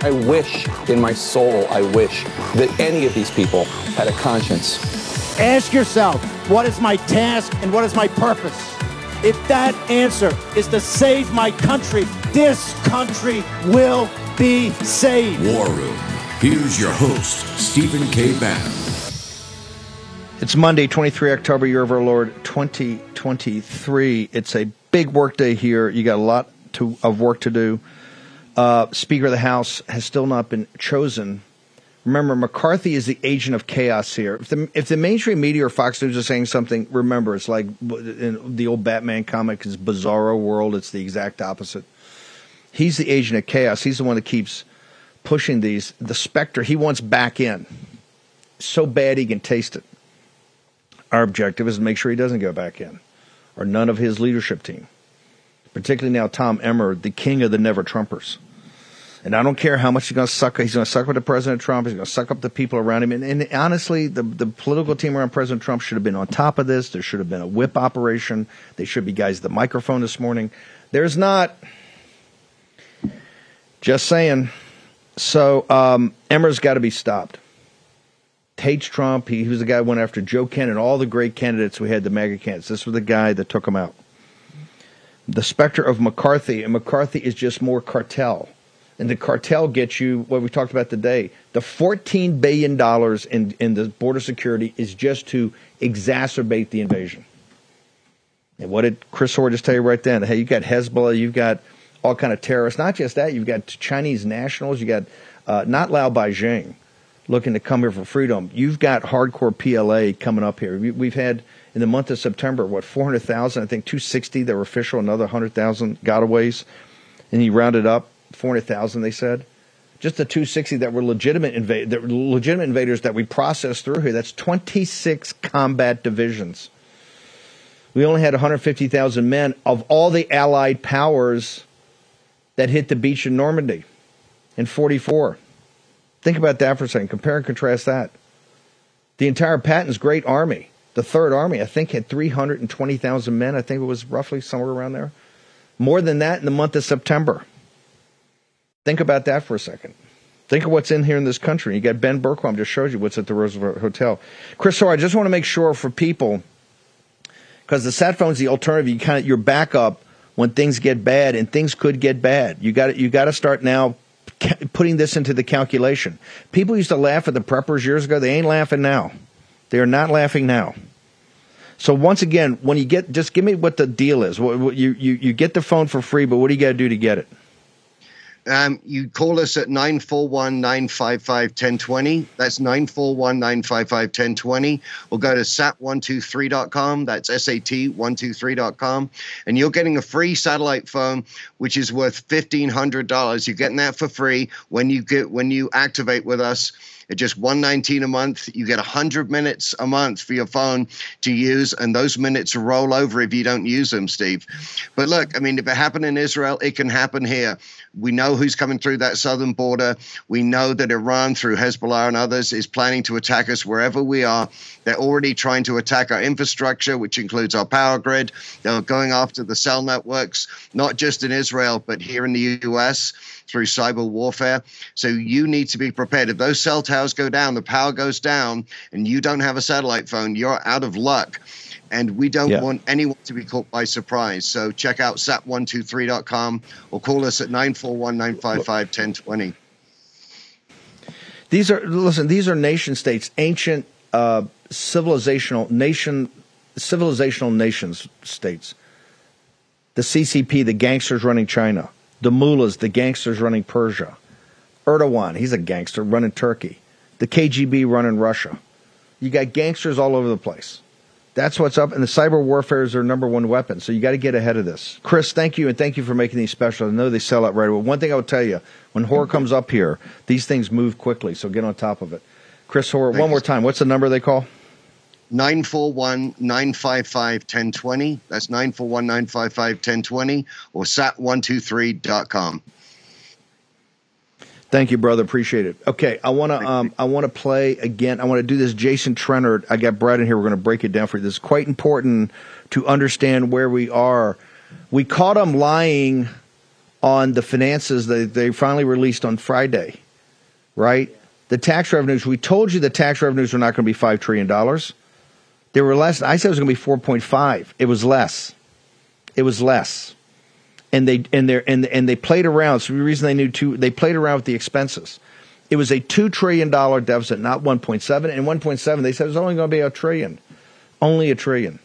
I wish in my soul, I wish that any of these people had a conscience. Ask yourself, what is my task and what is my purpose? If that answer is to save my country, this country will be saved. War Room. Here's your host, Stephen K. Bannon. It's Monday, 23 October, year of our Lord 2023. It's a big work day here. You got a lot to, of work to do. Uh, Speaker of the House has still not been chosen. Remember, McCarthy is the agent of chaos here. If the, if the mainstream media or Fox News is saying something, remember, it's like the old Batman comic, it's Bizarro World. It's the exact opposite. He's the agent of chaos. He's the one that keeps pushing these. The specter, he wants back in so bad he can taste it. Our objective is to make sure he doesn't go back in, or none of his leadership team, particularly now Tom Emmer, the king of the never Trumpers. And I don't care how much he's going to suck. He's going to suck up to President Trump. He's going to suck up the people around him. And, and honestly, the, the political team around President Trump should have been on top of this. There should have been a whip operation. They should be guys at the microphone this morning. There's not. Just saying. So um, Emmer's got to be stopped hates Trump. He, he was the guy who went after Joe Kent and all the great candidates we had, the MAGA candidates. This was the guy that took him out. The specter of McCarthy, and McCarthy is just more cartel. And the cartel gets you what we talked about today. The $14 billion in, in the border security is just to exacerbate the invasion. And what did Chris Hoare just tell you right then? Hey, you've got Hezbollah, you've got all kind of terrorists. Not just that, you've got Chinese nationals, you got uh, not Lao Beijing looking to come here for freedom. You've got hardcore PLA coming up here. We've had in the month of September, what, 400,000, I think 260 that were official, another 100,000 gotaways. And he rounded up 400,000, they said. Just the 260 that were legitimate, that were legitimate invaders that we processed through here. That's 26 combat divisions. We only had 150,000 men of all the Allied powers that hit the beach in Normandy in 44. Think about that for a second. Compare and contrast that. The entire Patton's Great Army, the Third Army, I think had 320,000 men. I think it was roughly somewhere around there. More than that in the month of September. Think about that for a second. Think of what's in here in this country. You got Ben Bergquam just showed you what's at the Roosevelt Hotel. Chris, so I just want to make sure for people, because the sat phone is the alternative. You kind of your backup when things get bad, and things could get bad. You got you got to start now putting this into the calculation. People used to laugh at the preppers years ago. They ain't laughing now. They are not laughing now. So once again, when you get, just give me what the deal is. You, you, you get the phone for free, but what do you got to do to get it? Um, you call us at 941 955 1020. That's 941 955 1020. Or go to sat123.com. That's SAT123.com. And you're getting a free satellite phone, which is worth $1,500. You're getting that for free when you get when you activate with us. At just 119 a month, you get 100 minutes a month for your phone to use, and those minutes roll over if you don't use them, Steve. But look, I mean, if it happened in Israel, it can happen here. We know who's coming through that southern border. We know that Iran, through Hezbollah and others, is planning to attack us wherever we are. They're already trying to attack our infrastructure, which includes our power grid. They're going after the cell networks, not just in Israel, but here in the US through cyber warfare. So you need to be prepared. If those cell towers go down, the power goes down, and you don't have a satellite phone, you're out of luck. And we don't yeah. want anyone to be caught by surprise. So check out sat123.com or call us at 941 955 1020. These are, listen, these are nation states, ancient uh, civilizational nation, civilizational nations states. The CCP, the gangsters running China the mullahs, the gangsters running Persia. Erdogan, he's a gangster running Turkey. The KGB running Russia. You got gangsters all over the place. That's what's up, and the cyber warfare is their number one weapon. So you got to get ahead of this. Chris, thank you, and thank you for making these special. I know they sell out right away. One thing I will tell you: when horror comes up here, these things move quickly. So get on top of it. Chris Hoare, one more time. What's the number they call? 941 955 1020. That's 941 955 1020 or sat123.com. Thank you, brother. Appreciate it. Okay, I want to um, I want to play again. I want to do this. Jason Trennert. I got Brat in here. We're going to break it down for you. This is quite important to understand where we are. We caught him lying on the finances that they finally released on Friday, right? The tax revenues. We told you the tax revenues were not going to be five trillion dollars. They were less. I said it was going to be four point five. It was less. It was less and they and they and and they played around. The reason they knew two, they played around with the expenses. It was a two trillion dollar deficit, not one point seven. And one point seven, they said it was only going to be a trillion, only a trillion.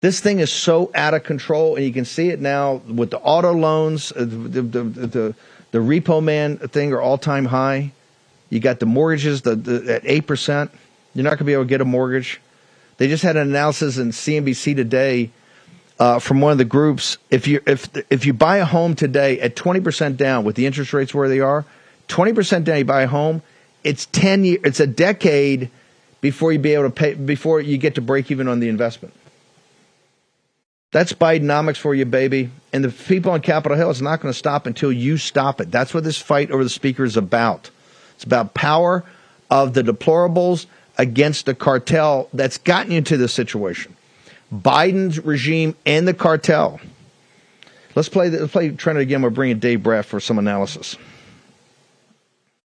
This thing is so out of control, and you can see it now with the auto loans, uh, the the the, the repo man thing are all time high. You got the mortgages the, the at eight percent. You're not going to be able to get a mortgage. They just had an analysis in CNBC today uh, from one of the groups. If you if if you buy a home today at twenty percent down with the interest rates where they are, twenty percent down, you buy a home. It's ten year. It's a decade before you be able to pay before you get to break even on the investment. That's Bidenomics for you, baby. And the people on Capitol Hill, it's not going to stop until you stop it. That's what this fight over the speaker is about. It's about power of the deplorables against the cartel that's gotten you into this situation. Biden's regime and the cartel. Let's play. Let's play Trent again. We're bringing Dave Brat for some analysis.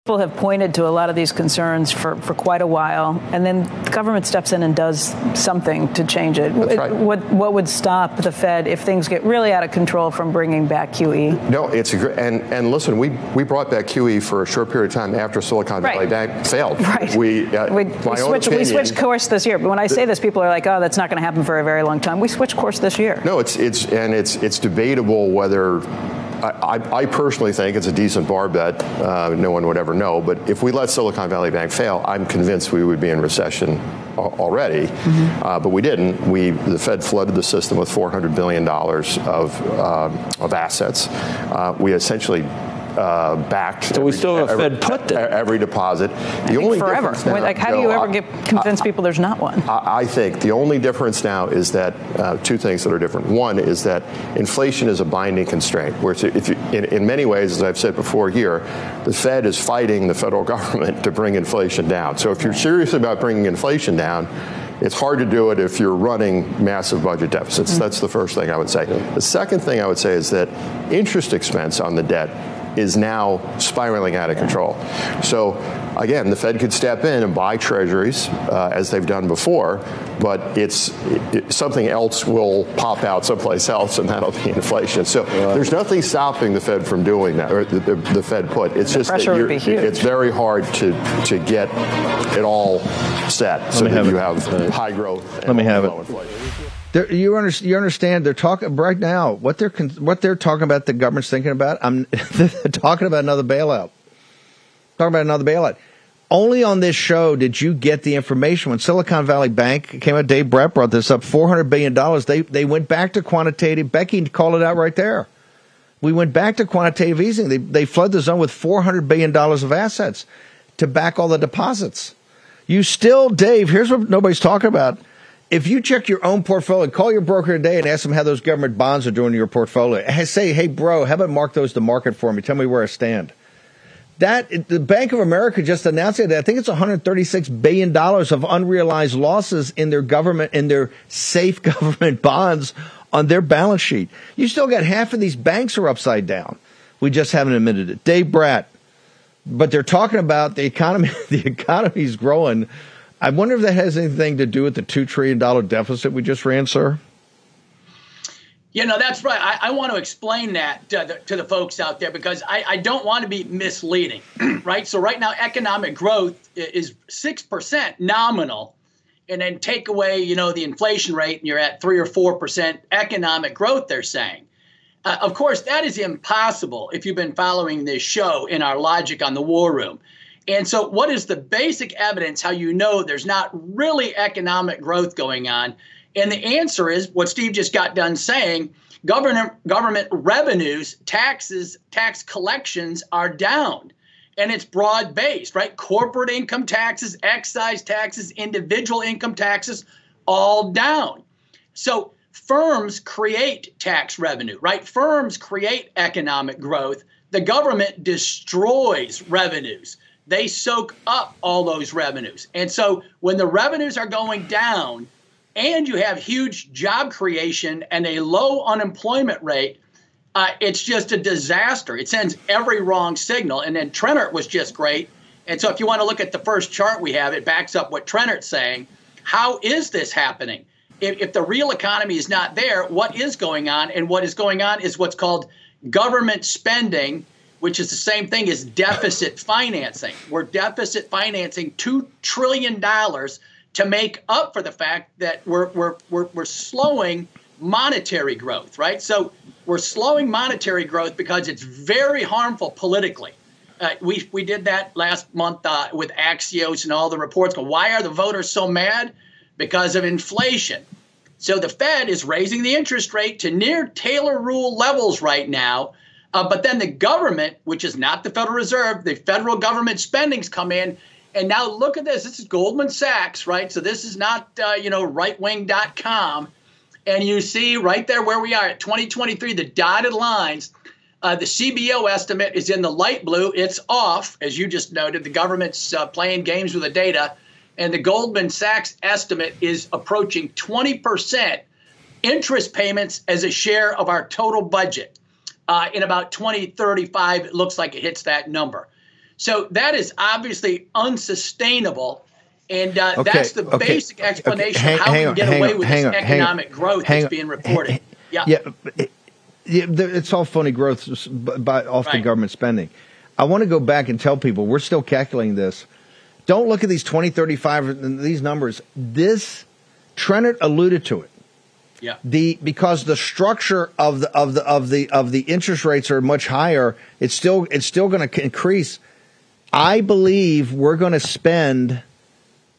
People have pointed to a lot of these concerns for, for quite a while, and then the government steps in and does something to change it. Right. What, what would stop the Fed if things get really out of control from bringing back QE? No, it's a great, and, and listen, we, we brought back QE for a short period of time after Silicon Valley Right. Bank failed. Right. We, uh, We, we, switched, we switched course this year, but when I say this, people are like, oh, that's not going to happen for a very long time. We switched course this year. No, it's it's and it's it's debatable whether. I, I I personally think it's a decent bar bet. Uh, no one would ever know. But if we let Silicon Valley Bank fail, I'm convinced we would be in recession al- already. Uh, but we didn't. We the Fed flooded the system with 400 billion dollars of um of assets. Uh, we essentially. Uh, backed. So we still have a every- Fed put then. every deposit. The I think only forever. difference now- like, how do Joe, you ever I- get convince people there's not one? I I think the only difference now is that uh, two things that are different. One is that inflation is a binding constraint, where if you, in, in many ways, as I've said before here, the Fed is fighting the federal government to bring inflation down. So if you're serious about bringing inflation down, it's hard to do it if you're running massive budget deficits. That's the first thing I would say. The second thing I would say is that interest expense on the debt is now spiraling out of control. So again, the Fed could step in and buy treasuries uh, as they've done before, but it's it, something else will pop out someplace else, and that'll be inflation. So there's nothing stopping the Fed from doing that, or the, the, the Fed put. It's The just that pressure would you're, be huge. it's very hard to to get it all set so that have you it. have high growth. and Let me have low it. inflation. They're, you, under, you understand? They're talking right now. What they're what they're talking about. The government's thinking about. I'm talking about another bailout. Talking about another bailout. Only on this show did you get the information when Silicon Valley Bank came out. Dave Brat brought this up. Four hundred billion dollars. They they went back to quantitative. Becky called it out right there. We went back to quantitative easing. They they flood the zone with four hundred billion dollars of assets to back all the deposits. You still, Dave. Here's what nobody's talking about. If you check your own portfolio, call your broker today and ask them how those government bonds are doing in your portfolio. Say, hey, bro, how about mark those to market for me? Tell me where I stand. That the Bank of America just announced it. I think it's 136 billion dollars of unrealized losses in their government in their safe government bonds on their balance sheet. You still got half of these banks are upside down. We just haven't admitted it. Dave Brat, but they're talking about the economy. The economy's growing. I wonder if that has anything to do with the two trillion dollar deficit we just ran, sir. You know, that's right. I, I want to explain that to the, to the folks out there because I, I don't want to be misleading, right? So, right now, economic growth is 6% nominal, and then take away, you know, the inflation rate, and you're at 3 or 4% economic growth, they're saying. Uh, of course, that is impossible if you've been following this show in our logic on the war room. And so, what is the basic evidence how you know there's not really economic growth going on? And the answer is what Steve just got done saying government, government revenues, taxes, tax collections are down. and it's broad based, right? Corporate income taxes, excise taxes, individual income taxes, all down. So firms create tax revenue, right? Firms create economic growth. The government destroys revenues. They soak up all those revenues. And so when the revenues are going down and you have huge job creation and a low unemployment rate, uh, it's just a disaster. It sends every wrong signal. And then Trennert was just great. And so if you want to look at the first chart we have, it backs up what Trennert's saying. How is this happening? If, if the real economy is not there, what is going on? And what is going on is what's called government spending, which is the same thing as deficit financing. We're deficit financing $2 trillion to make up for the fact that we're, we're, we're, we're slowing monetary growth, right? So we're slowing monetary growth because it's very harmful politically. Uh, we, we did that last month uh, with Axios and all the reports. Why are the voters so mad? Because of inflation. So the Fed is raising the interest rate to near Taylor rule levels right now. Uh, but then the government, which is not the Federal Reserve, the federal government spending's come in. And now look at this. This is Goldman Sachs, right? So this is not, uh, you know, rightwing.com. And you see right there where we are at 2023, the dotted lines. Uh, the CBO estimate is in the light blue. It's off, as you just noted. The government's uh, playing games with the data. And the Goldman Sachs estimate is approaching 20% interest payments as a share of our total budget. Uh, in about 2035, it looks like it hits that number. So that is obviously unsustainable. And uh, okay, that's the okay, basic explanation okay. hang, how we can get away on, with this on, economic growth that's being reported. yeah. Yeah. It's all phony growth by, off right. the government spending. I want to go back and tell people we're still calculating this. Don't look at these 2035 these numbers. This Trennert alluded to it. Yeah. The because the structure of the of the of the of the interest rates are much higher, it's still it's still going to increase. I believe we're going to spend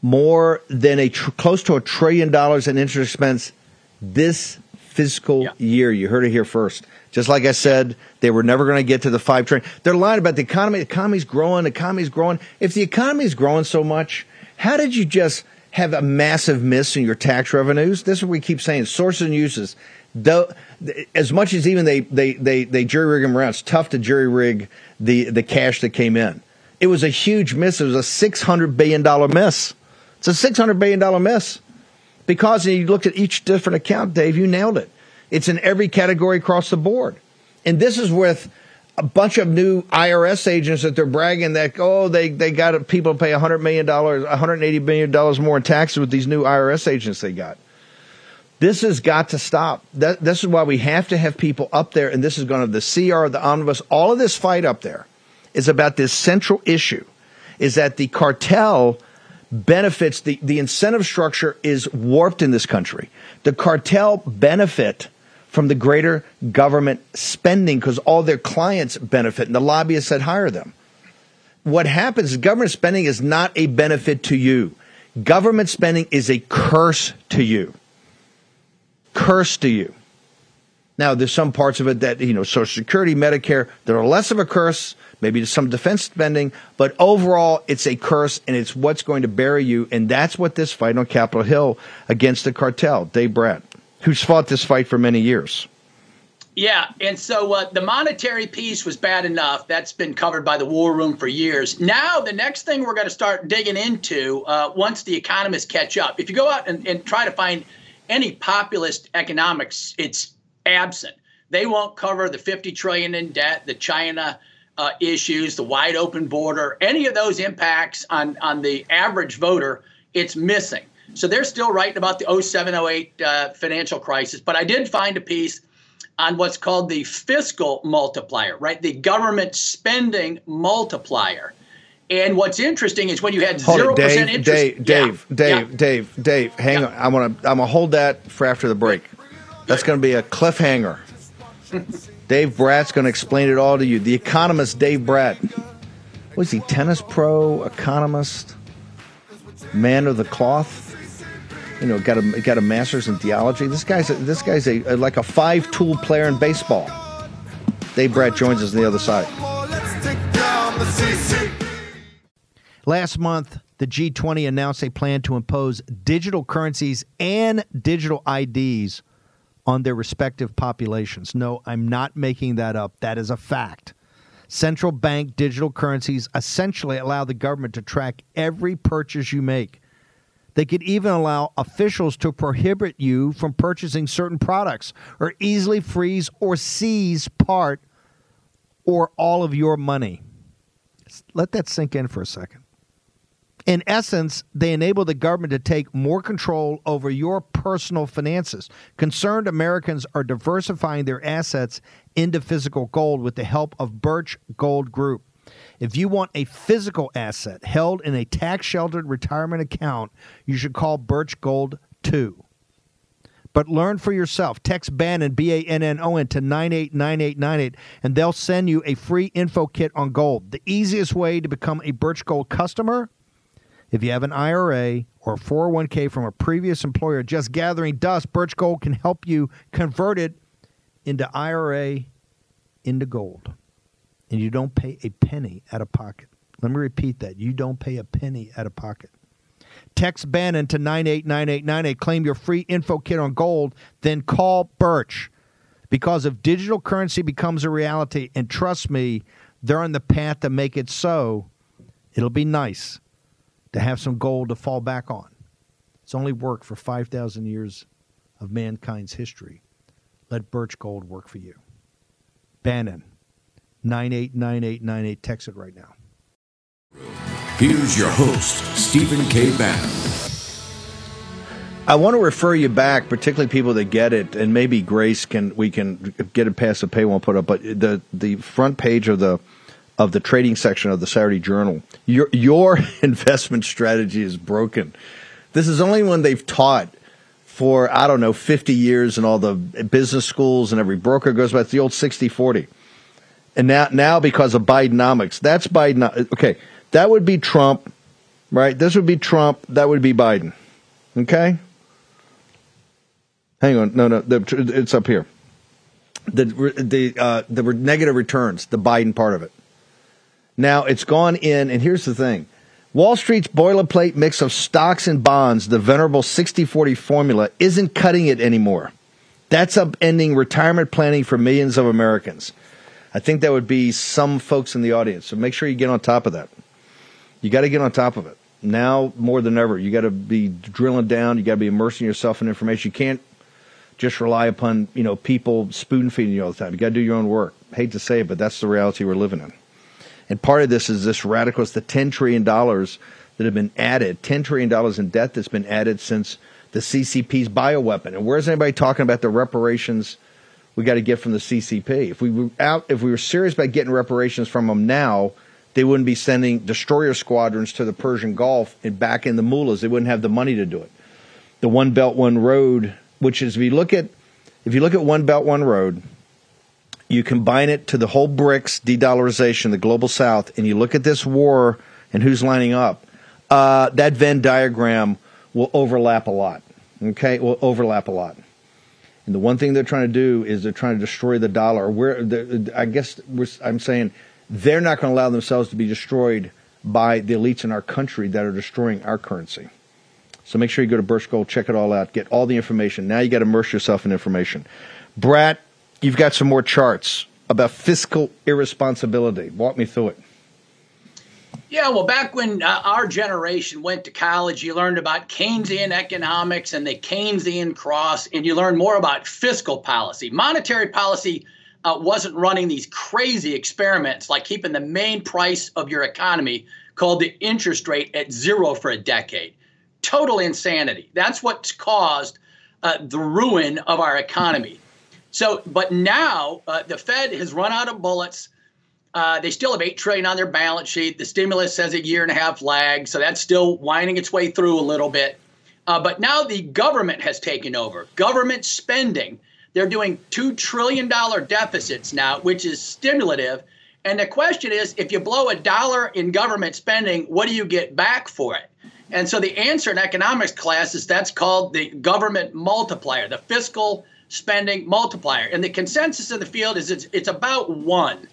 more than a tr- close to a trillion dollars in interest expense this fiscal yeah. year. You heard it here first. Just like I said, they were never going to get to the five trillion. They're lying about the economy. The economy's growing. The economy's growing. If the economy's growing so much, how did you just have a massive miss in your tax revenues? This is what we keep saying: sources and uses. Though, as much as even they they they they jury rig them around, it's tough to jury rig the the cash that came in. It was a huge miss. It was a six hundred billion dollar miss. It's a $600 billion miss. Because you looked at each different account, Dave, you nailed it. It's in every category across the board. And this is with a bunch of new IRS agents that they're bragging that, oh, they, they got people pay $100 million, $180 million more in taxes with these new IRS agents they got. This has got to stop. That, this is why we have to have people up there, and this is going to the CR, the omnibus, all of this fight up there is about this central issue is that the cartel – benefits the, the incentive structure is warped in this country. The cartel benefit from the greater government spending because all their clients benefit and the lobbyists that hire them. What happens is government spending is not a benefit to you. Government spending is a curse to you. Curse to you. Now, there's some parts of it that, you know, Social Security, Medicare, that are less of a curse maybe some defense spending, but overall, it's a curse and it's what's going to bury you. And that's what this fight on Capitol Hill against the cartel, Dave Brat, who's fought this fight for many years. Yeah, and so uh, the monetary piece was bad enough. That's been covered by the War Room for years. Now, the next thing we're going to start digging into uh, once the economists catch up. If you go out and, and try to find any populist economics, it's absent. They won't cover the 50 trillion in debt, the China uh, issues, the wide open border, any of those impacts on, on the average voter, it's missing. So they're still writing about the 07 08 uh, financial crisis. But I did find a piece on what's called the fiscal multiplier, right? The government spending multiplier. And what's interesting is when you had zero percent interest. Dave, Dave, yeah. Dave, yeah. Dave, Dave, hang yeah. on. I'm gonna I'm gonna hold that for after the break. That's gonna be a cliffhanger. Dave Brat's going to explain it all to you. The economist, Dave Brat. Was he tennis pro, economist, man of the cloth? You know, got a got a master's in theology. This guy's a, this guy's a, a like a five tool player in baseball. Dave Brat joins us on the other side. Last month, the G20 announced a plan to impose digital currencies and digital IDs on their respective populations. No, I'm not making that up. That is a fact. Central bank digital currencies essentially allow the government to track every purchase you make. They could even allow officials to prohibit you from purchasing certain products or easily freeze or seize part or all of your money. Let that sink in for a second. In essence, they enable the government to take more control over your personal finances. Concerned Americans are diversifying their assets into physical gold with the help of Birch Gold Group. If you want a physical asset held in a tax sheltered retirement account, you should call Birch Gold 2. But learn for yourself. Text Bannon, B A N N O N, to 989898, and they'll send you a free info kit on gold. The easiest way to become a Birch Gold customer if you have an IRA or 401k from a previous employer just gathering dust, Birch Gold can help you convert it into IRA into gold. And you don't pay a penny out of pocket. Let me repeat that. You don't pay a penny out of pocket. Text Bannon to 989898. Claim your free info kit on gold, then call Birch. Because if digital currency becomes a reality, and trust me, they're on the path to make it so, it'll be nice to have some gold to fall back on. It's only worked for 5,000 years of mankind's history. Let Birch Gold work for you. Bannon, 989898. Text it right now. Here's your host, Stephen K. Bannon. I want to refer you back, particularly people that get it, and maybe Grace can we can get it past the paywall put up. But the the front page of the of the trading section of the Saturday Journal. Your your investment strategy is broken. This is only one they've taught for I don't know 50 years in all the business schools and every broker goes by it's the old 60-40. And now now because of Bidenomics, that's Biden okay, that would be Trump, right? This would be Trump, that would be Biden. Okay? Hang on. No, no, the, it's up here. The the uh, the negative returns, the Biden part of it. Now it's gone in, and here's the thing Wall Street's boilerplate mix of stocks and bonds, the venerable 60 40 formula, isn't cutting it anymore. That's upending retirement planning for millions of Americans. I think that would be some folks in the audience. So make sure you get on top of that. You got to get on top of it. Now more than ever, you got to be drilling down. You got to be immersing yourself in information. You can't just rely upon you know people spoon feeding you all the time. You got to do your own work. hate to say it, but that's the reality we're living in. And part of this is this radical, it's the $10 trillion that have been added, $10 trillion in debt that's been added since the CCP's bioweapon. And where's anybody talking about the reparations we got to get from the CCP? If we were out, if we were serious about getting reparations from them now, they wouldn't be sending destroyer squadrons to the Persian Gulf and back in the mullahs. They wouldn't have the money to do it. The One Belt One Road, which is if you look at if you look at One Belt One Road, you combine it to the whole BRICS de-dollarization, the global South, and you look at this war and who's lining up, uh, that Venn diagram will overlap a lot. Okay, will overlap a lot. And the one thing they're trying to do is they're trying to destroy the dollar. Where I guess I'm saying they're not going to allow themselves to be destroyed by the elites in our country that are destroying our currency. So make sure you go to Birch Gold, check it all out, get all the information. Now you got to immerse yourself in information. Brat you've got some more charts about fiscal irresponsibility. Walk me through it. Yeah, well, back when uh, our generation went to college, you learned about Keynesian economics and the Keynesian cross, and you learned more about fiscal policy. Monetary policy uh, wasn't running these crazy experiments like keeping the main price of your economy called the interest rate at zero for a decade. Total insanity. That's what's caused uh, the ruin of our economy. So, but now uh, the Fed has run out of bullets. Uh, they still have eight trillion on their balance sheet. The stimulus says a year and a half lag, so that's still winding its way through a little bit. Uh, but now the government has taken over. Government spending. They're doing two trillion dollar deficits now, which is stimulative. And the question is, if you blow a dollar in government spending, what do you get back for it? And so the answer in economics class is that's called the government multiplier, the fiscal spending multiplier. And the consensus of the field is it's, it's about one.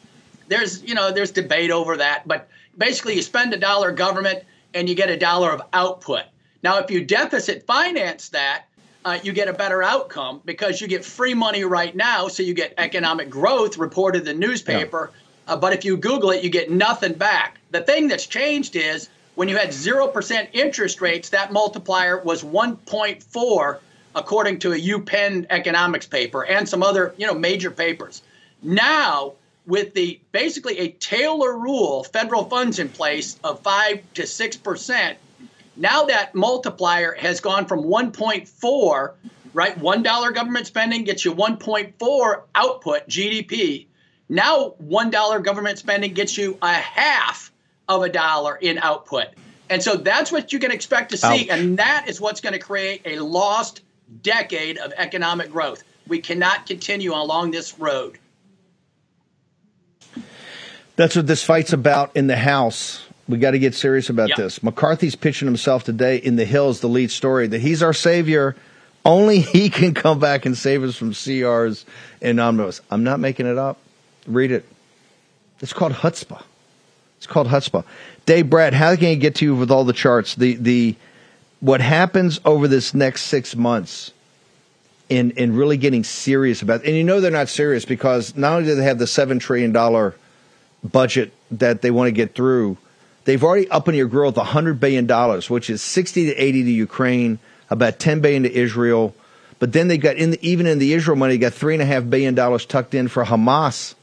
There's you know there's debate over that, but basically you spend a dollar government and you get a dollar of output. Now, if you deficit finance that, uh, you get a better outcome because you get free money right now, so you get economic growth reported in the newspaper. Yeah. Uh, but if you Google it, you get nothing back. The thing that's changed is when you had 0% interest rates, that multiplier was 1.4, according to a UPenn economics paper and some other you know major papers. Now, with the basically a Taylor rule, federal funds in place of 5 to 6%, now that multiplier has gone from 1.4, right? $1 government spending gets you 1.4 output GDP. Now, $1 government spending gets you a half of a dollar in output. And so that's what you can expect to see. Ouch. And that is what's going to create a lost decade of economic growth. We cannot continue along this road. That's what this fight's about in the House. We got to get serious about yep. this. McCarthy's pitching himself today in the Hills, the lead story, that he's our savior. Only he can come back and save us from CRs and omnibus. I'm not making it up. Read it. It's called chutzpah. It's called chutzpah. Dave Brat, how can I get to you with all the charts? The the what happens over this next six months in in really getting serious about, it. and you know they're not serious because not only do they have the seven trillion dollar budget that they want to get through They've already up in your growth $100 billion, which is 60 to 80 to Ukraine, about 10 billion to Israel. But then they got in the, even in the Israel money, they got three and a half billion dollars tucked in for Hamas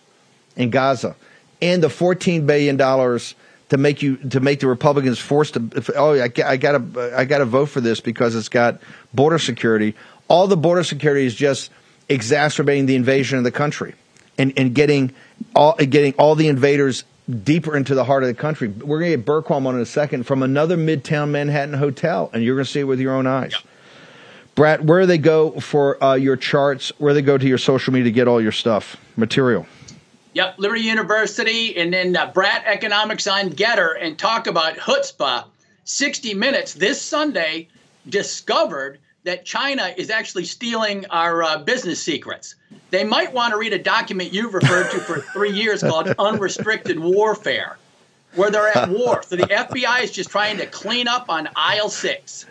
in Gaza, and the 14 billion dollars to make you to make the Republicans forced to. If, oh, I, I got to I got to vote for this because it's got border security. All the border security is just exacerbating the invasion of the country, and and getting all getting all the invaders deeper into the heart of the country. We're going to get Bergquam on in a second from another Midtown Manhattan hotel, and you're going to see it with your own eyes. Yep. Brat, where do they go for uh, your charts? Where do they go to your social media to get all your stuff, material? Yep, Liberty University, and then uh, Brat Economics on Gettr, and talk about chutzpah. 60 Minutes this Sunday discovered that China is actually stealing our uh, business secrets. They might want to read a document you've referred to for three years called Unrestricted Warfare, where they're at war. So the FBI is just trying to clean up on aisle six.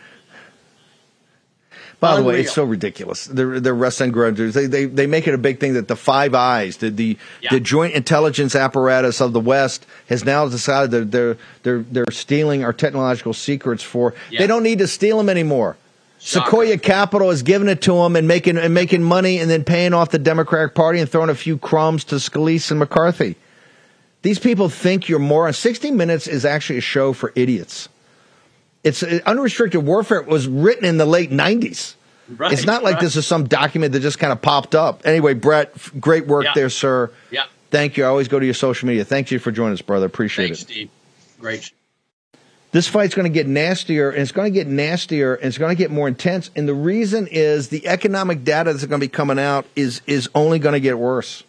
By the way, it's so ridiculous. They're they're grudges. They, they they make it a big thing that the Five Eyes, the the, yeah. the Joint Intelligence Apparatus of the West, has now decided that they're they're they're stealing our technological secrets for. Yeah. They don't need to steal them anymore. Sequoia Capital is giving it to them and making and making money and then paying off the Democratic Party and throwing a few crumbs to Scalise and McCarthy. These people think you're more. 60 Minutes is actually a show for idiots. It's uh, unrestricted warfare was written in the late 90s. Right, it's not like right. this is some document that just kind of popped up. Anyway, Brat, great work yeah. there, sir. Yeah. Thank you. I always go to your social media. Thank you for joining us, brother. Appreciate Thanks, it. Steve. Great. This fight's going to get nastier and it's going to get nastier and it's going to get more intense. And the reason is the economic data that's going to be coming out is, is only going to get worse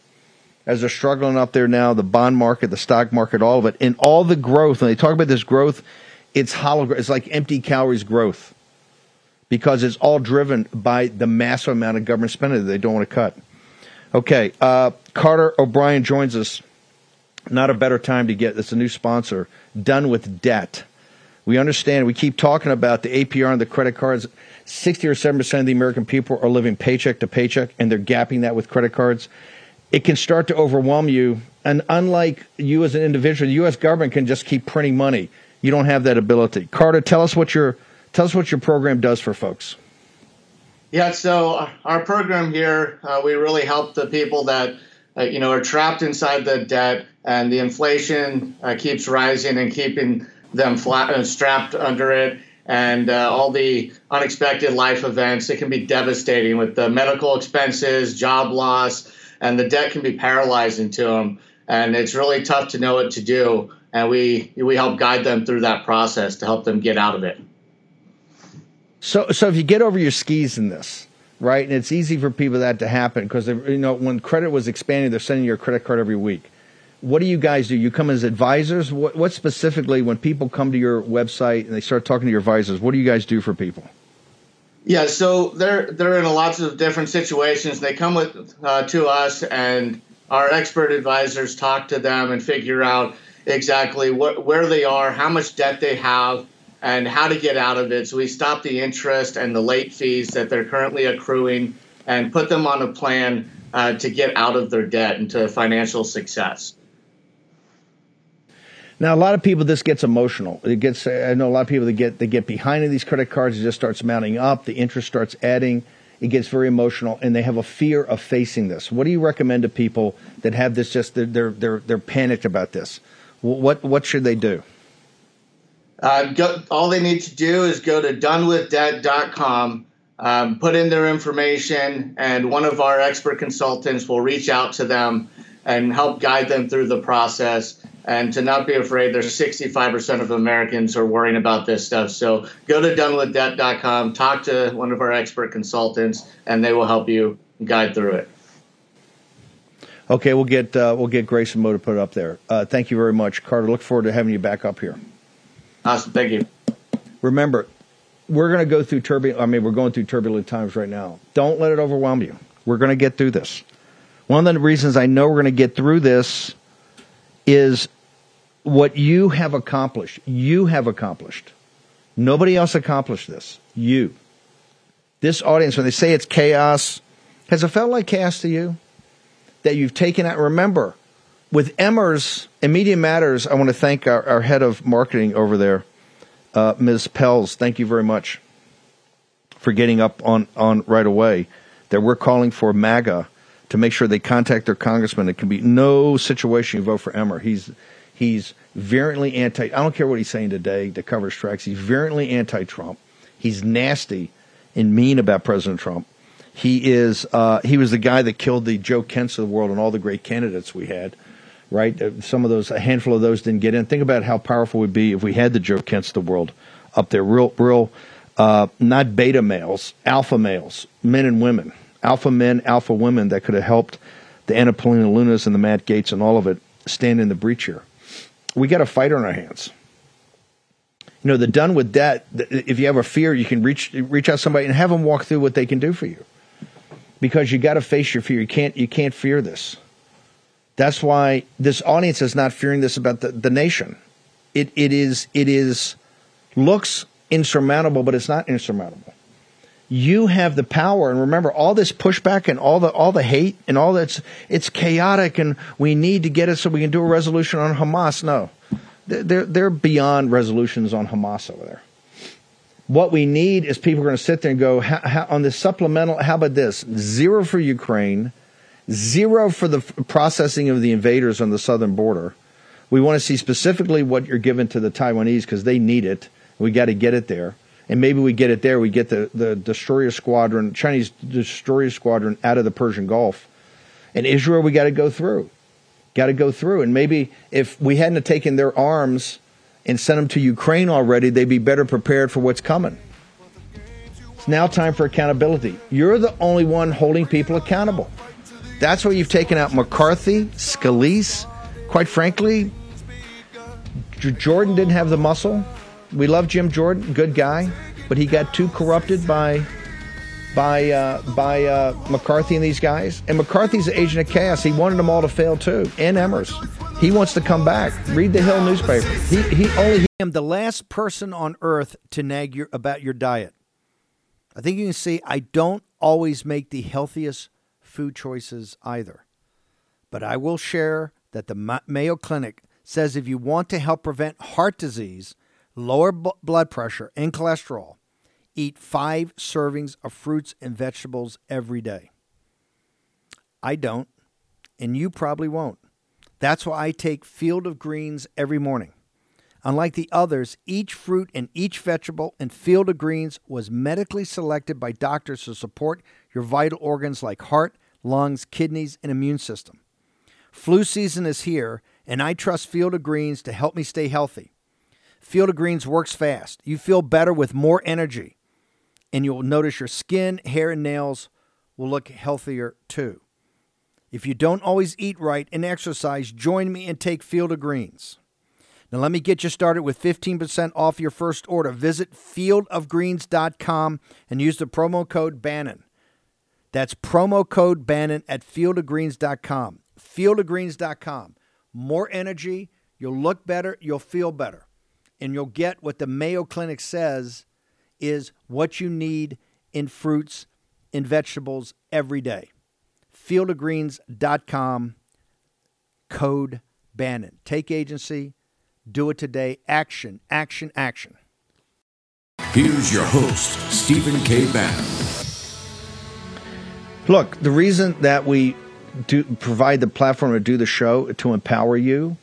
as they're struggling up there now, the bond market, the stock market, all of it. And all the growth, when they talk about this growth, it's hollow, it's like empty calories growth because it's all driven by the massive amount of government spending that they don't want to cut. Okay, uh, Carter O'Brien joins us. Not a better time to get. It's a new sponsor. Done with debt. We understand. We keep talking about the APR and the credit cards. 60 or 7% of the American people are living paycheck to paycheck, and they're gapping that with credit cards. It can start to overwhelm you. And unlike you as an individual, the U.S. government can just keep printing money. You don't have that ability. Carter, tell us what your tell us what your program does for folks. Yeah, so our program here, uh, we really help the people that uh, you know are trapped inside the debt, and the inflation uh, keeps rising and keeping them flat, uh, strapped under it, and uh, all the unexpected life events. It can be devastating with the medical expenses, job loss, and the debt can be paralyzing to them. And it's really tough to know what to do. And we we help guide them through that process to help them get out of it. So, so if you get over your skis in this, right, and it's easy for people that to happen because you know when credit was expanding, they're sending you a credit card every week what do you guys do? You come as advisors. What, what, specifically, when people come to your website and they start talking to your advisors, what do you guys do for people? Yeah, so they're they're in lots of different situations. They come with uh, to us, and our expert advisors talk to them and figure out exactly what, where they are, how much debt they have, and how to get out of it. So we stop the interest and the late fees that they're currently accruing and put them on a plan uh, to get out of their debt and to financial success. Now, a lot of people, this gets emotional. It gets. I know a lot of people that get they get behind in these credit cards. It just starts mounting up. The interest starts adding. It gets very emotional, and they have a fear of facing this. What do you recommend to people that have this? Just they're they're they're panicked about this. What what should they do? Uh, go, all they need to do is go to donewithdebt.com, um, put in their information, and one of our expert consultants will reach out to them and help guide them through the process. And to not be afraid, there's 65% of Americans are worrying about this stuff. So go to donewithdebt.com, talk to one of our expert consultants, and they will help you guide through it. Okay, we'll get uh, we'll get Grayson Moe to put it up there. Uh, thank you very much, Carter. Look forward to having you back up here. Awesome, thank you. Remember, we're going to go through turbulent. I mean, we're going through turbulent times right now. Don't let it overwhelm you. We're going to get through this. One of the reasons I know we're going to get through this is what you have accomplished. You have accomplished. Nobody else accomplished this. You. This audience, when they say it's chaos, has it felt like chaos to you? that you've taken out. Remember, with Emmers and Media Matters, I want to thank our, our head of marketing over there, uh, Ms. Pels. Thank you very much for getting up on, on right away that we're calling for MAGA to make sure they contact their congressman. It can be no situation you vote for Emmer. He's he's virulently anti. I don't care what he's saying today to cover strikes. He's virulently anti-Trump. He's nasty and mean about President Trump. He is uh, he was the guy that killed the Joe Kents of the world and all the great candidates we had. Right, uh, some of those, a handful of those didn't get in. Think about how powerful we'd be if we had the Joe Kents of the world up there, real, real, uh, not beta males, alpha males, men and women, alpha men, alpha women that could have helped the Anna Paulina Lunas and the Matt Gaetz and all of it stand in the breach here. We got a fight on our hands. You know, the done with that. If you have a fear, you can reach reach out to somebody and have them walk through what they can do for you because you got to face your fear. You can't you can't fear this. That's why this audience is not fearing this about the, the nation. It it is it is looks insurmountable, but it's not insurmountable. You have the power, and remember all this pushback and all the all the hate and all that's it's chaotic, and we need to get it so we can do a resolution on Hamas. No, they're they're beyond resolutions on Hamas over there. What we need is people are going to sit there and go, on this supplemental, how about this? Zero for Ukraine, zero for the processing of the invaders on the southern border. We want to see specifically what you're giving to the Taiwanese because they need it. We got to get it there. And maybe we get it there. We get the, the destroyer squadron, Chinese destroyer squadron out of the Persian Gulf. And Israel, we got to go through. Got to go through. And maybe if we hadn't taken their arms and sent them to Ukraine already, they'd be better prepared for what's coming. It's now time for accountability. You're the only one holding people accountable. That's why you've taken out McCarthy, Scalise. Quite frankly, Jordan didn't have the muscle. We love Jim Jordan, good guy, but he got too corrupted by by uh, by uh, McCarthy and these guys. And McCarthy's agent of chaos. He wanted them all to fail too. And Emmers. He wants to come back. Read the Hill newspaper. He he only. I am the last person on earth to nag your, about your diet. I think you can see I don't always make the healthiest food choices either. But I will share that the Mayo Clinic says if you want to help prevent heart disease, lower b- blood pressure, and cholesterol, eat five servings of fruits and vegetables every day. I don't, and you probably won't. That's why I take Field of Greens every morning. Unlike the others, each fruit and each vegetable in Field of Greens was medically selected by doctors to support your vital organs like heart, lungs, kidneys, and immune system. Flu season is here, and I trust Field of Greens to help me stay healthy. Field of Greens works fast. You feel better with more energy, and you'll notice your skin, hair, and nails will look healthier too. If you don't always eat right and exercise, join me and take Field of Greens. Now, let me get you started with 15% off your first order. Visit fieldofgreens.com and use the promo code Bannon. That's promo code Bannon at fieldofgreens.com. fieldofgreens.com. More energy, you'll look better, you'll feel better, and you'll get what the Mayo Clinic says is what you need in fruits and vegetables every day. Fieldofgreens.com, code Bannon. Take agency, do it today. Action, action, action. Here's your host, Stephen K. Bannon. Look, the reason that we do provide the platform to do the show to empower you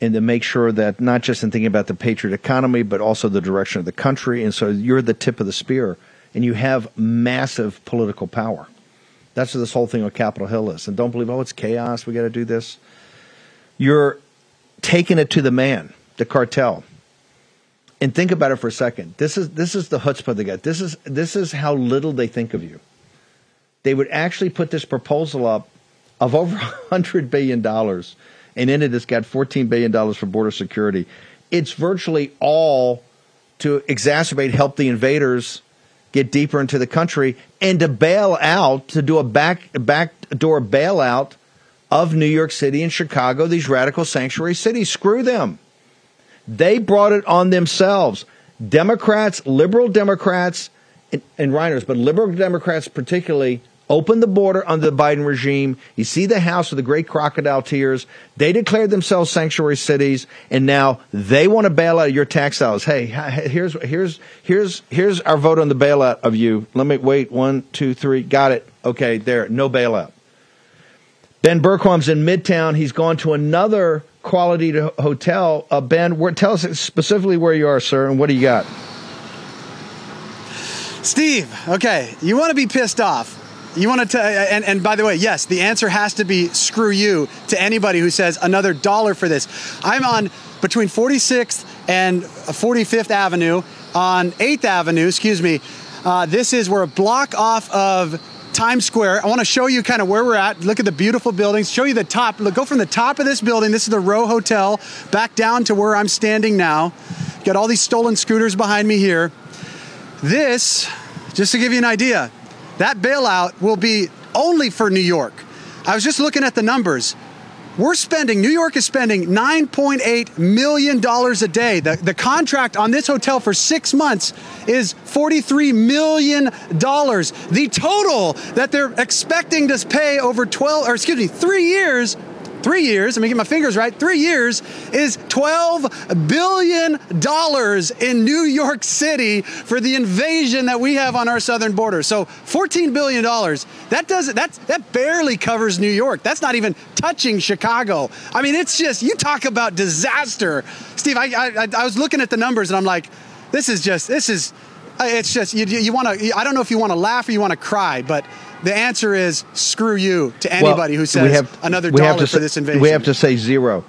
and to make sure that not just in thinking about the patriot economy, but also the direction of the country. And so you're the tip of the spear and you have massive political power. That's what this whole thing on Capitol Hill is. And don't believe, oh, it's chaos. We got to do this. You're taking it to the man, the cartel. And think about it for a second. This is this is the chutzpah they got. This is this is how little they think of you. They would actually put this proposal up of over hundred billion dollars, and it it's got fourteen billion dollars for border security. It's virtually all to exacerbate, help the invaders get deeper into the country, and to bail out, to do a back backdoor bailout of New York City and Chicago, these radical sanctuary cities. Screw them. They brought it on themselves. Democrats, liberal Democrats, and, and RINOs, but liberal Democrats particularly, opened the border under the Biden regime. You see the House with the great crocodile tears. They declared themselves sanctuary cities, and now they want to bail out your tax dollars. Hey, here's here's here's here's our vote on the bailout of you. Let me wait. One, two, three. Got it. Okay, there. No bailout. Ben Bergquam's in Midtown. He's gone to another quality hotel. Uh, ben, where, tell us specifically where you are, sir, and what do you got? Steve, okay, you want to be pissed off. You want to, and, and by the way, yes, the answer has to be screw you to anybody who says another dollar for this. I'm on between 46th and 45th Avenue on 8th Avenue, excuse me. Uh, this is, we're a block off of Times Square. I want to show you kind of where we're at. Look at the beautiful buildings. Show you the top. Look, go from the top of this building. This is the Row Hotel, back down to where I'm standing now. Got all these stolen scooters behind me here. This, just to give you an idea, that bailout will be only for New York. I was just looking at the numbers. We're spending, New York is spending $9.8 million a day. The, the contract on this hotel for six months is $43 million. The total that they're expecting to pay over 12, or excuse me, three years three years, let me get my fingers right, three years is $12 billion in New York City for the invasion that we have on our southern border. So $14 billion, that does that that barely covers New York. That's not even touching Chicago. I mean, it's just, you talk about disaster. Steve, I, I, I was looking at the numbers and I'm like, this is just, this is, it's just, you, you want to, I don't know if you want to laugh or you want to cry, but the answer is screw you to anybody well, who says have, another dollar for say, this invasion. We have to say zero.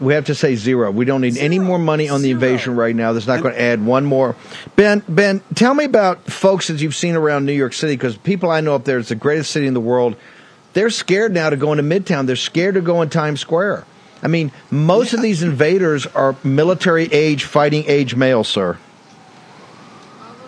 We have to say zero. We don't need zero. any more money on the zero. invasion right now. That's not going to add one more. Ben, Ben, tell me about folks that you've seen around New York City because people I know up there, it's the greatest city in the world. They're scared now to go into Midtown. They're scared to go in Times Square. I mean, most yeah. of these invaders are military age, fighting age males, sir.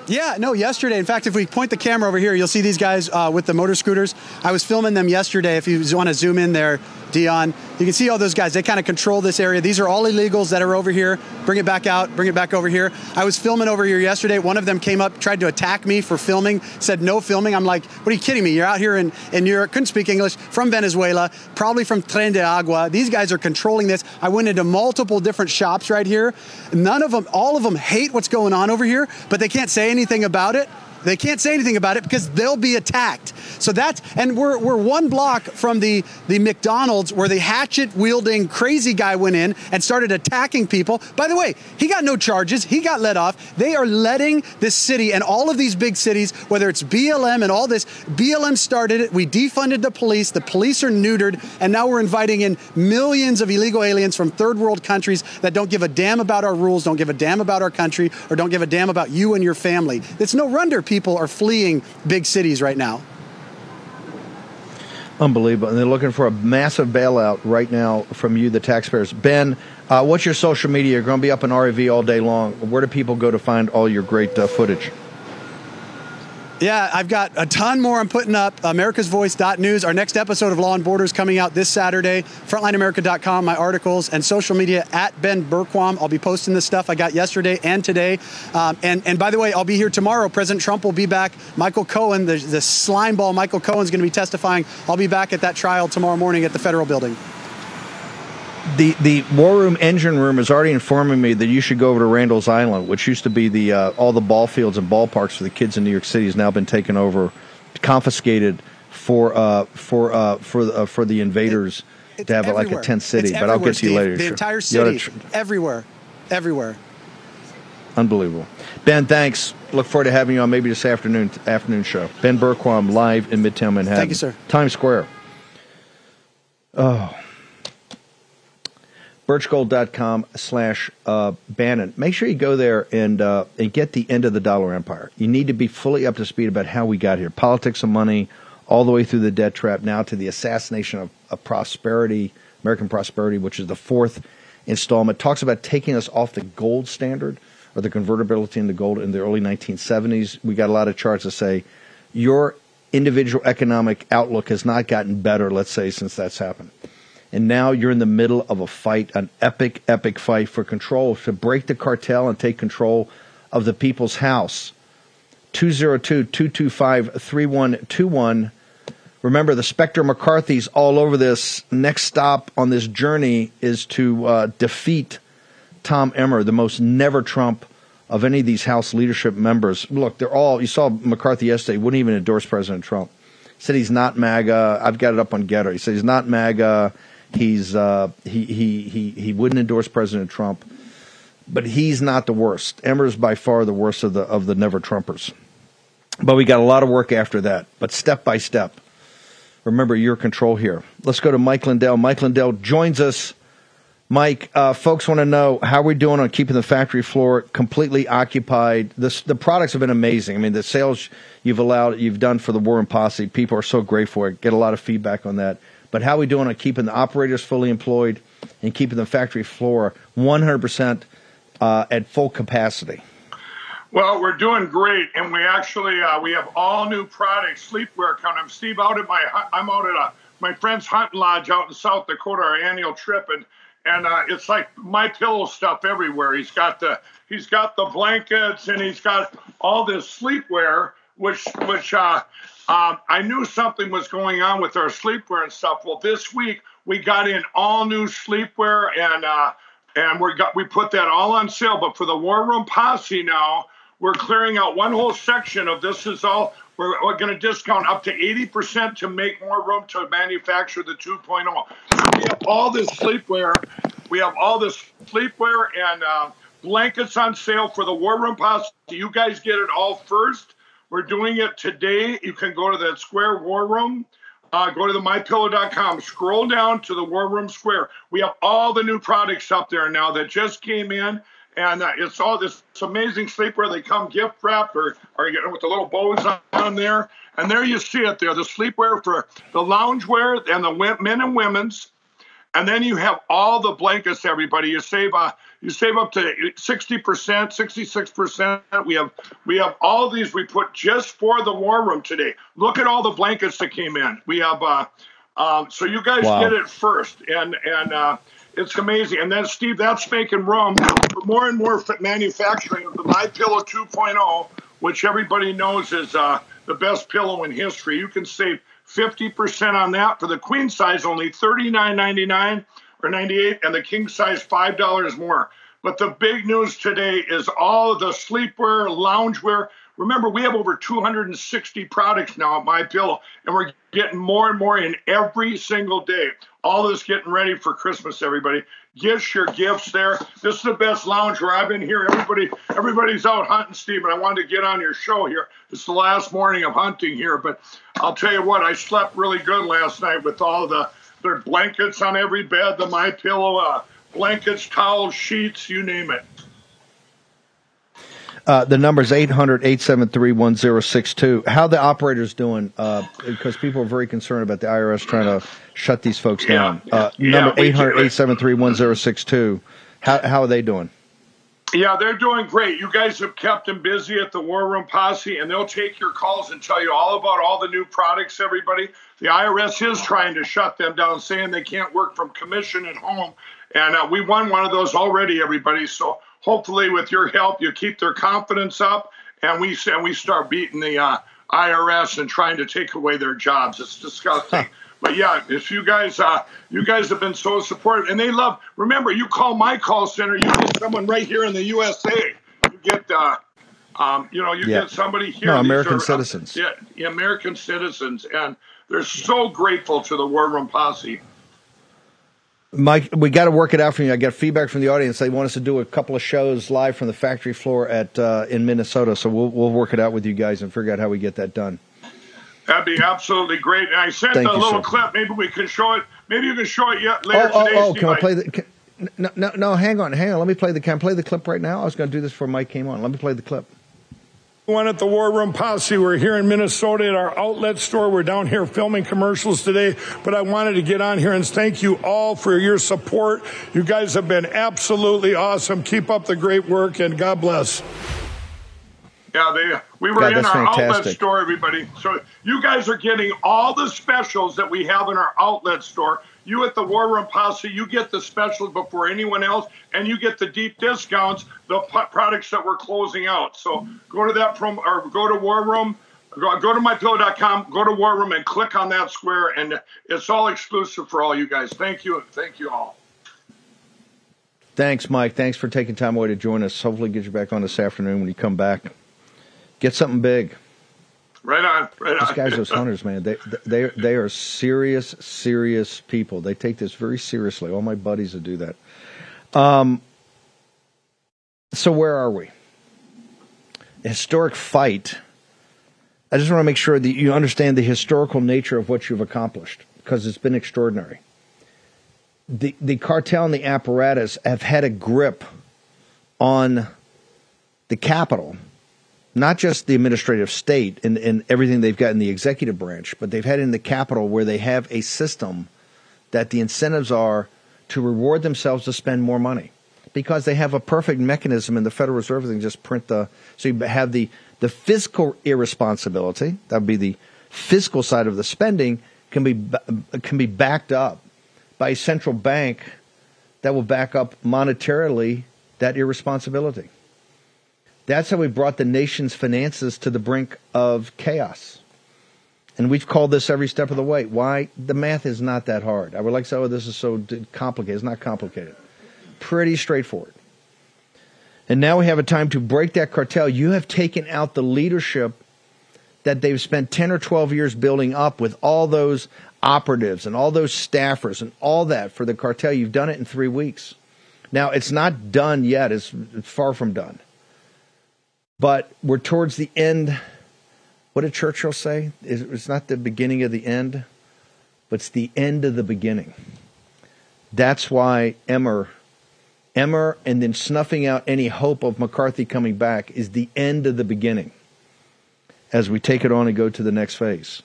Yeah, no, yesterday. In fact, if we point the camera over here, you'll see these guys uh, with the motor scooters. I was filming them yesterday. If you want to zoom in there, Dion. You can see all those guys. They kind of control this area. These are all illegals that are over here. Bring it back out. Bring it back over here. I was filming over here yesterday. One of them came up, tried to attack me for filming, said no filming. I'm like, what are you kidding me? You're out here in, in New York, couldn't speak English, from Venezuela, probably from Tren de Aragua. These guys are controlling this. I went into multiple different shops right here. None of them, all of them hate what's going on over here, but they can't say anything about it. They can't say anything about it because they'll be attacked. So that's and we're we're one block from the the McDonald's where the hatchet wielding crazy guy went in and started attacking people. By the way, he got no charges. He got let off. They are letting this city and all of these big cities, whether it's BLM and all this, BLM started it. We defunded the police. The police are neutered, and now we're inviting in millions of illegal aliens from third world countries that don't give a damn about our rules, don't give a damn about our country, or don't give a damn about you and your family. It's no wonder people people are fleeing big cities right now. Unbelievable. And they're looking for a massive bailout right now from you, the taxpayers. Ben, uh, what's your social media? You're going to be up in REV all day long. Where do people go to find all your great uh, footage? Yeah, I've got a ton more I'm putting up. America'sVoice.news. Our next episode of Law and Borders coming out this Saturday. FrontlineAmerica.com, my articles, and social media at Ben Bergquam. I'll be posting the stuff I got yesterday and today. Um, and, and by the way, I'll be here tomorrow. President Trump will be back. Michael Cohen, the, the slime ball Michael Cohen's going to be testifying. I'll be back at that trial tomorrow morning at the federal building the the war room engine room is already informing me that you should go over to Randall's Island, which used to be the uh, all the ball fields and ballparks for the kids in New York City, has now been taken over, confiscated for uh, for uh, for uh, for the invaders it, to have everywhere. it like a tent city. It's but I'll get to Steve. you later. The sure. entire city, tr- everywhere, everywhere. Unbelievable. Ben, thanks. Look forward to having you on maybe this afternoon afternoon show. Ben Bergquam live in Midtown Manhattan. Thank you, sir. Times Square. Oh. Birchgold.com slash uh, Bannon. Make sure you go there and uh, and get the end of the dollar empire. You need to be fully up to speed about how we got here. Politics of money, all the way through the debt trap, now to the assassination of, of prosperity, American prosperity, which is the fourth installment. Talks about taking us off the gold standard or the convertibility into gold in the early 1970s. We got a lot of charts that say your individual economic outlook has not gotten better, let's say, since that's happened. And now you're in the middle of a fight, an epic, epic fight for control to break the cartel and take control of the people's house. 202 225 3121. Remember, the Spectre McCarthy's all over this. Next stop on this journey is to uh, defeat Tom Emmer, the most never Trump of any of these House leadership members. Look, they're all, you saw McCarthy yesterday, wouldn't even endorse President Trump. Said he's not MAGA. I've got it up on Gettr. He said he's not MAGA. He's uh, he, he he he wouldn't endorse President Trump, but he's not the worst. Emmer's by far the worst of the of the never Trumpers. But we got a lot of work after that. But step by step, remember your control here. Let's go to Mike Lindell. Mike Lindell joins us. Mike, uh, folks want to know how we're doing on keeping the factory floor completely occupied. This, the products have been amazing. I mean, the sales you've allowed, you've done for the War Room Posse, people are so grateful. I get a lot of feedback on that. But how are we doing on keeping the operators fully employed and keeping the factory floor 100% uh, at full capacity? Well, we're doing great, and we actually uh, we have all new products, sleepwear coming. Steve, out at my I'm out at a, my friend's hunting lodge out in South Dakota, our annual trip, and and uh, it's like my pillow stuff everywhere. He's got the he's got the blankets, and he's got all this sleepwear, which which uh, um, I knew something was going on with our sleepwear and stuff. Well, this week we got in all new sleepwear, and uh, and we got we put that all on sale. But for the War Room Posse now, we're clearing out one whole section of this. Is all we're, we're going to discount up to 80% to make more room to manufacture the 2.0. So we have all this sleepwear. We have all this sleepwear and uh, blankets on sale for the War Room Posse. You guys get it all first. We're doing it today. You can go to that Square War Room. Uh, go to the mypillow.com. Scroll down to the War Room Square. We have all the new products up there now that just came in. And uh, it's all this amazing sleepwear. They come gift wrapped or, or you know, with the little bows on, on there. And there you see it there the sleepwear for the loungewear and the men and women's. And then you have all the blankets, everybody. You save uh, you save up to 60%, 66%. We have we have all these we put just for the war room today. Look at all the blankets that came in. We have uh, um, so you guys Wow. get it first, and and uh, it's amazing. And then Steve, that's making room for more and more manufacturing of the My Pillow 2.0, which everybody knows is uh, the best pillow in history. You can save 50% on that for the queen size, only $39.99 or 98, and the king size five dollars more. But the big news today is all the sleepwear, loungewear. Remember, we have over 260 products now at My Pillow, and we're getting more and more in every single day. All this getting ready for Christmas, everybody. Get your gifts there. This is the best lounge where I've been here. Everybody, everybody's out hunting, Steve, and I wanted to get on your show here. It's the last morning of hunting here, but I'll tell you what, I slept really good last night with all the their blankets on every bed, the My Pillow uh, blankets, towels, sheets, you name it. Uh, the number is 800 873 1062. How the operators doing? Uh, because people are very concerned about the IRS trying to shut these folks down. Uh, Yeah, number we 800 do. 873 1062. How how are they doing? Yeah, they're doing great. You guys have kept them busy at the War Room Posse, and they'll take your calls and tell you all about all the new products, everybody. The IRS is trying to shut them down, saying they can't work from commission at home. And uh, we won one of those already, everybody. So hopefully, with your help, you keep their confidence up, and we and we start beating the uh, IRS and trying to take away their jobs. It's disgusting. But yeah, if you guys, uh, you guys have been so supportive, and they love. Remember, you call my call center, you get someone right here in the USA. You get, uh, um, you know, you Yeah. get somebody here. No, American are, citizens. yeah, yeah, American citizens, and they're so grateful to the War Room Posse. Mike, we got to work it out for you. I got feedback from the audience. They want us to do a couple of shows live from the factory floor at uh, in Minnesota. So we'll we'll work it out with you guys and figure out how we get that done. That'd be absolutely great. And I sent Thank a little sir. clip. Maybe we can show it. Maybe you can show it yet Oh, later oh, today. oh! Steve. Can I play the? Can, no, no, no! Hang on, hang on. Let me play the. Can I play the clip right now? I was going to do this before Mike came on. Let me play the clip. One at the War Room Posse. We're here in Minnesota at our outlet store. We're down here filming commercials today, but I wanted to get on here and thank you all for your support. You guys have been absolutely awesome. Keep up the great work and God bless. Yeah, they we were God, in that's our outlet fantastic. store, everybody. So you guys are getting all the specials that we have in our outlet store. You at the War Room Posse, you get the specials before anyone else, and you get the deep discounts, the p- products that we're closing out. So go to that from or go to War Room. Go, go to mypillow.com, go to War Room, and click on that square, and it's all exclusive for all you guys. Thank you, thank you all. Thanks, Mike. Thanks for taking time away to join us. Hopefully, get you back on this afternoon when you come back. Get something big. Right on, right on. These guys, those hunters, man, they they they are serious, serious people. They take this very seriously. All my buddies that do that. Um. So where are we? Historic fight. I just want to make sure that you understand the historical nature of what you've accomplished because it's been extraordinary. The the cartel and the apparatus have had a grip on the capital not just the administrative state and, and everything they've got in the executive branch, but they've had in the capital where they have a system that the incentives are to reward themselves to spend more money because they have a perfect mechanism in the Federal Reserve. They can just print the so you have the the fiscal irresponsibility that would be the fiscal side of the spending can be can be backed up by a central bank that will back up monetarily that irresponsibility. That's how we brought the nation's finances to the brink of chaos. And we've called this every step of the way. Why? The math is not that hard. I would like to say, oh, this is so complicated. It's not complicated. Pretty straightforward. And now we have a time to break that cartel. You have taken out the leadership that they've spent 10 or 12 years building up with all those operatives and all those staffers and all that for the cartel. You've done it in three weeks. Now, it's not done yet, it's far from done. But we're towards the end. What did Churchill say? It's not the beginning of the end, but it's the end of the beginning. That's why Emmer, Emmer, and then snuffing out any hope of McCarthy coming back is the end of the beginning as we take it on and go to the next phase.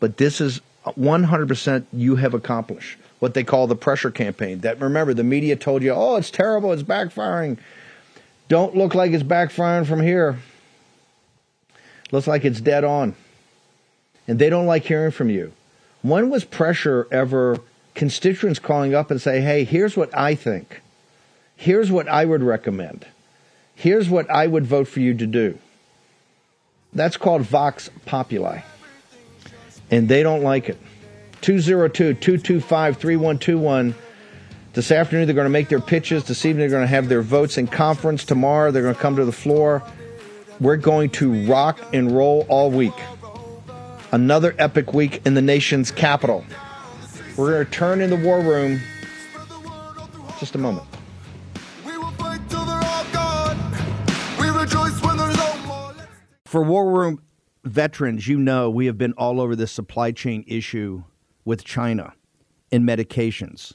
But this is 100% you have accomplished what they call the pressure campaign. That remember, the media told you, oh, it's terrible, it's backfiring. Don't look like it's backfiring from here. Looks like it's dead on. And they don't like hearing from you. When was pressure ever constituents calling up and say, hey, here's what I think. Here's what I would recommend. Here's what I would vote for you to do. That's called Vox Populi. And they don't like it. 202 225 3121. This afternoon, they're going to make their pitches. This evening, they're going to have their votes in conference. Tomorrow, they're going to come to the floor. We're going to rock and roll all week. Another epic week in the nation's capital. We're going to turn in the war room. Just a moment. For War Room veterans, you know we have been all over this supply chain issue with China and medications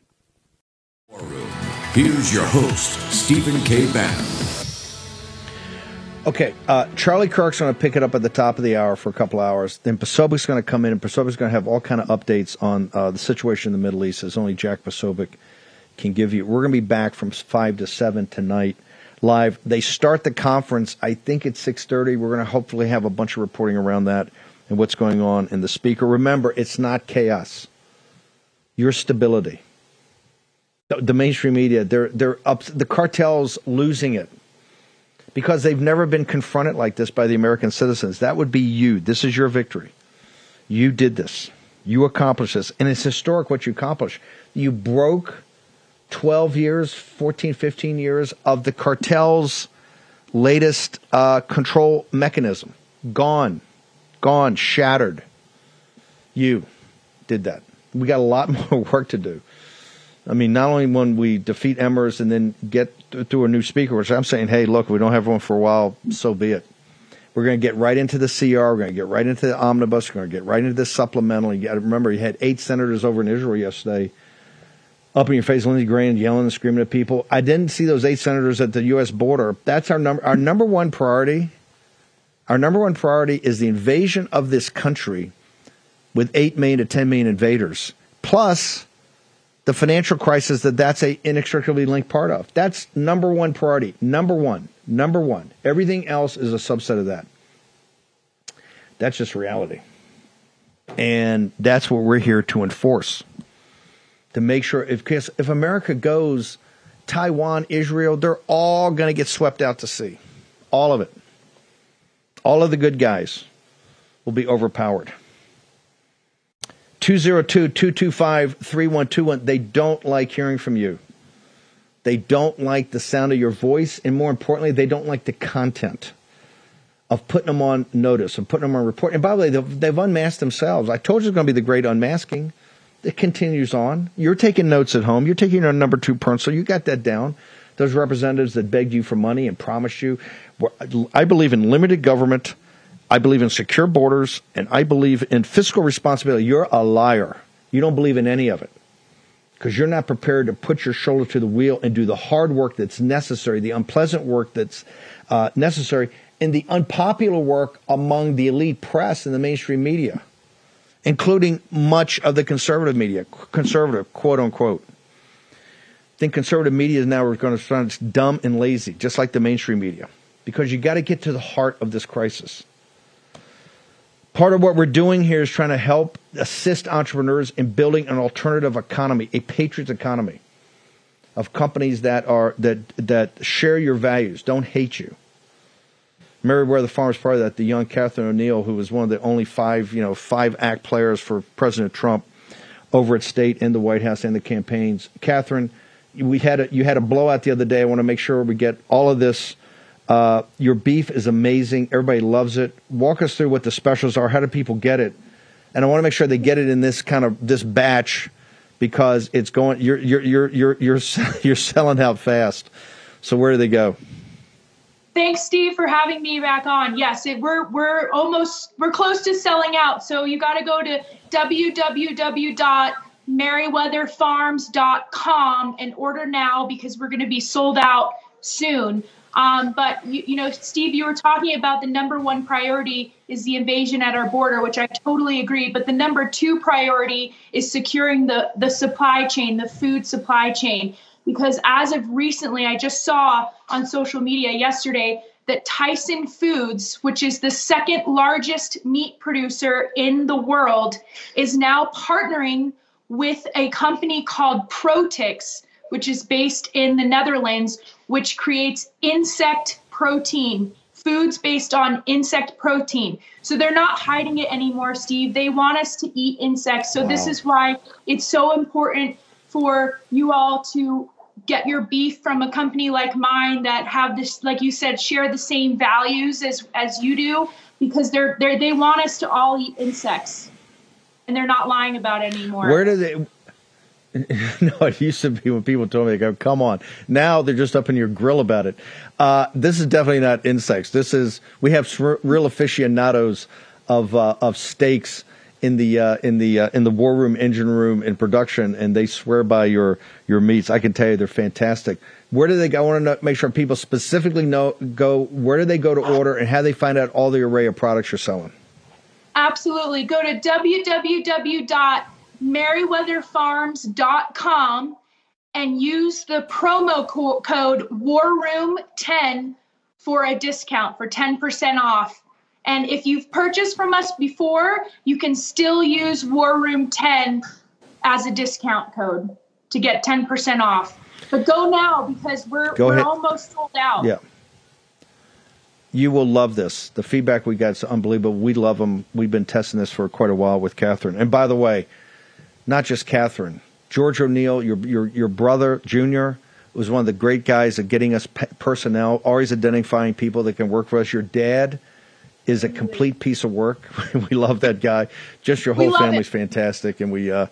Here's your host, Stephen K. Bannon. Okay, uh, Charlie Kirk's going to pick it up at the top of the hour for a couple hours. Then Posobiec's going to come in, and Posobiec's going to have all kind of updates on uh, the situation in the Middle East, as only Jack Posobiec can give you. We're going to be back from five to seven tonight live. They start the conference. I think it's six thirty. We're going to hopefully have a bunch of reporting around that and what's going on in the speaker. Remember, it's not chaos. Your stability. The, the mainstream media, they're they're up. The cartels losing it because they've never been confronted like this by the American citizens. That would be you. This is your victory. You did this. You accomplished this. And it's historic what you accomplished. You broke 12 years, 14, 15 years of the cartel's latest uh, control mechanism. Gone. Gone. Shattered. You did that. We got a lot more work to do. I mean, not only when we defeat Emmers and then get through a new speaker, which I'm saying, hey, look, we don't have one for a while, so be it. We're going to get right into the CR. We're going to get right into the omnibus. We're going to get right into the supplemental. You got to remember, you had eight senators over in Israel yesterday, up in your face, Lindsey Graham yelling and screaming at people. I didn't see those eight senators at the U.S. border. That's our number. Our number one priority. Our number one priority is the invasion of this country with eight million to ten million invaders, plus the financial crisis that that's a inextricably linked part of. That's number one priority. Number one. Number one. Everything else is a subset of that. That's just reality. And that's what we're here to enforce. To make sure if if America goes Taiwan, Israel, they're all going to get swept out to sea. All of it. All of the good guys will be overpowered. 202 225 3121. They don't like hearing from you. They don't like the sound of your voice. And more importantly, they don't like the content of putting them on notice, of putting them on report. And by the way, they've, they've unmasked themselves. I told you it's going to be the great unmasking. It continues on. You're taking notes at home. You're taking your number two pencil. You got that down. Those representatives that begged you for money and promised you. I believe in limited government. I believe in secure borders and I believe in fiscal responsibility. You're a liar. You don't believe in any of it because you're not prepared to put your shoulder to the wheel and do the hard work that's necessary, the unpleasant work that's uh, necessary, and the unpopular work among the elite press and the mainstream media, including much of the conservative media, conservative, quote unquote. I think conservative media is now going to sound dumb and lazy, just like the mainstream media, because you got to get to the heart of this crisis. Part of what we're doing here is trying to help assist entrepreneurs in building an alternative economy, a patriot's economy of companies that are that that share your values, don't hate you. The Farmers Party, that the young Catherine O'Neill, who was one of the only five, you know, five act players for President Trump over at state in the White House and the campaigns. Catherine, we had a, you had a blowout the other day. I want to make sure we get all of this uh, your beef is amazing. Everybody loves it. Walk us through what the specials are. How do people get it? And I want to make sure they get it in this kind of this batch because it's going. You're you're you're you're you're you're selling out fast. So where do they go? Thanks, Steve, for having me back on. Yes, it, we're we're almost we're close to selling out. So you got to go to www merriweatherfarms.com and order now because we're going to be sold out soon. Um, but you, you know, Steve, you were talking about the number one priority is the invasion at our border, which I totally agree. But the number two priority is securing the the supply chain, the food supply chain, because as of recently, I just saw on social media yesterday that Tyson Foods, which is the second largest meat producer in the world, is now partnering with a company called Protix, which is based in the Netherlands, which creates insect protein, foods based on insect protein. So they're not hiding it anymore, Steve. They want us to eat insects. So wow. this is why it's so important for you all to get your beef from a company like mine that have this like you said share the same values as as you do because they're they they want us to all eat insects and they're not lying about it anymore where do they no, it used to be when people told me, they go, come on. Now they're just up in your grill about it. Uh, this is definitely not insects. This is, we have real aficionados of, uh, of steaks in the uh, in the uh, in the war room, engine room, in production, and they swear by your your meats. I can tell you they're fantastic. Where do they go? I want to make sure people specifically know go. Where do they go to order, and how they find out all the array of products you're selling? Absolutely. Go to www.merriweatherfarms.com and use the promo co- code WARROOM10 for a discount for 10% off and if you've purchased from us before, you can still use War Room 10 as a discount code to get 10% off. But go now because we're, go we're almost sold out. Yeah. You will love this. The feedback we got is unbelievable. We love them. We've been testing this for quite a while with Catherine. And by the way, not just Catherine, George O'Neill, your, your, your brother, Junior, was one of the great guys at getting us personnel, always identifying people that can work for us. Your dad – is a complete piece of work. we love that guy. Just your whole family's it. fantastic, and we. Uh.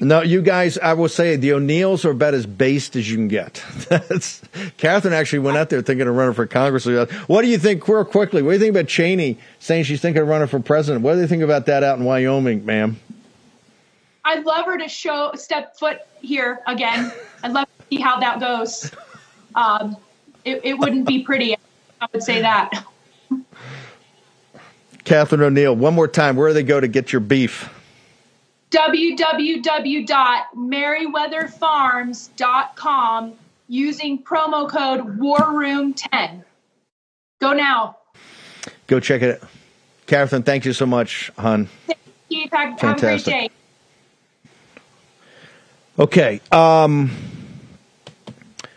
No, you guys, I will say the O'Neills are about as based as you can get. That's, Catherine actually went out there thinking of running for Congress. What do you think, real quickly? What do you think about Cheney saying she's thinking of running for president? What do you think about that out in Wyoming, ma'am? I'd love her to show step foot here again. I'd love to see how that goes. Um, it, it wouldn't be pretty. I would say that. Catherine O'Neill, one more time, where do they go to get your beef? www.merriweatherfarms.com using promo code WARROOM10. Go now. Go check it out. Catherine, thank you so much, hon. Thank you. Have Fantastic. a great day. Okay. Um,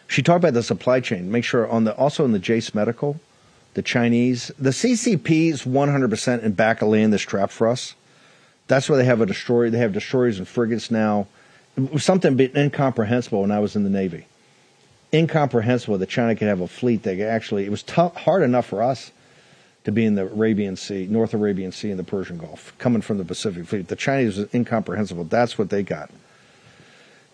she talked about the supply chain. Make sure on the also in the Jace Medical the Chinese. The CCP is 100% in back of land this trap for us. That's why they have a destroyer. They have destroyers and frigates now. It was something incomprehensible when I was in the Navy. Incomprehensible that China could have a fleet that actually, it was tough, hard enough for us to be in the Arabian Sea, North Arabian Sea, and the Persian Gulf, coming from the Pacific Fleet. The Chinese was incomprehensible. That's what they got.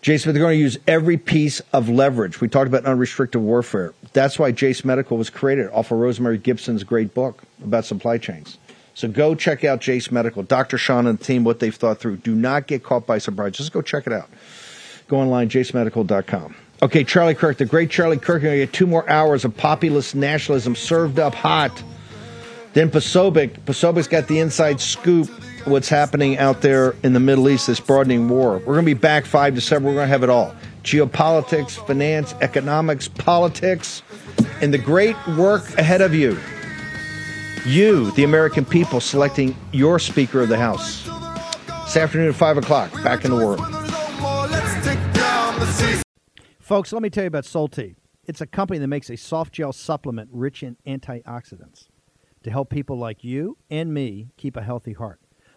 Jason, they're going to use every piece of leverage. We talked about unrestricted warfare. That's why Jase Medical was created off of Rosemary Gibson's great book about supply chains. So go check out Jase Medical. Dr. Sean and the team, what they've thought through. Do not get caught by surprise. Just go check it out. Go online, jasemedical.com. Okay, Charlie Kirk, the great Charlie Kirk. Going to get two more hours of populist nationalism served up hot. Then Posobiec. Posobiec's got the inside scoop what's happening out there in the Middle East, this broadening war. We're going to be back 5 to 7. We're going to have it all geopolitics, finance, economics, politics, and the great work ahead of you. You, the American people, selecting your Speaker of the House. This afternoon at 5 o'clock, back in the world. Folks, let me tell you about Solti. It's a company that makes a soft gel supplement rich in antioxidants to help people like you and me keep a healthy heart.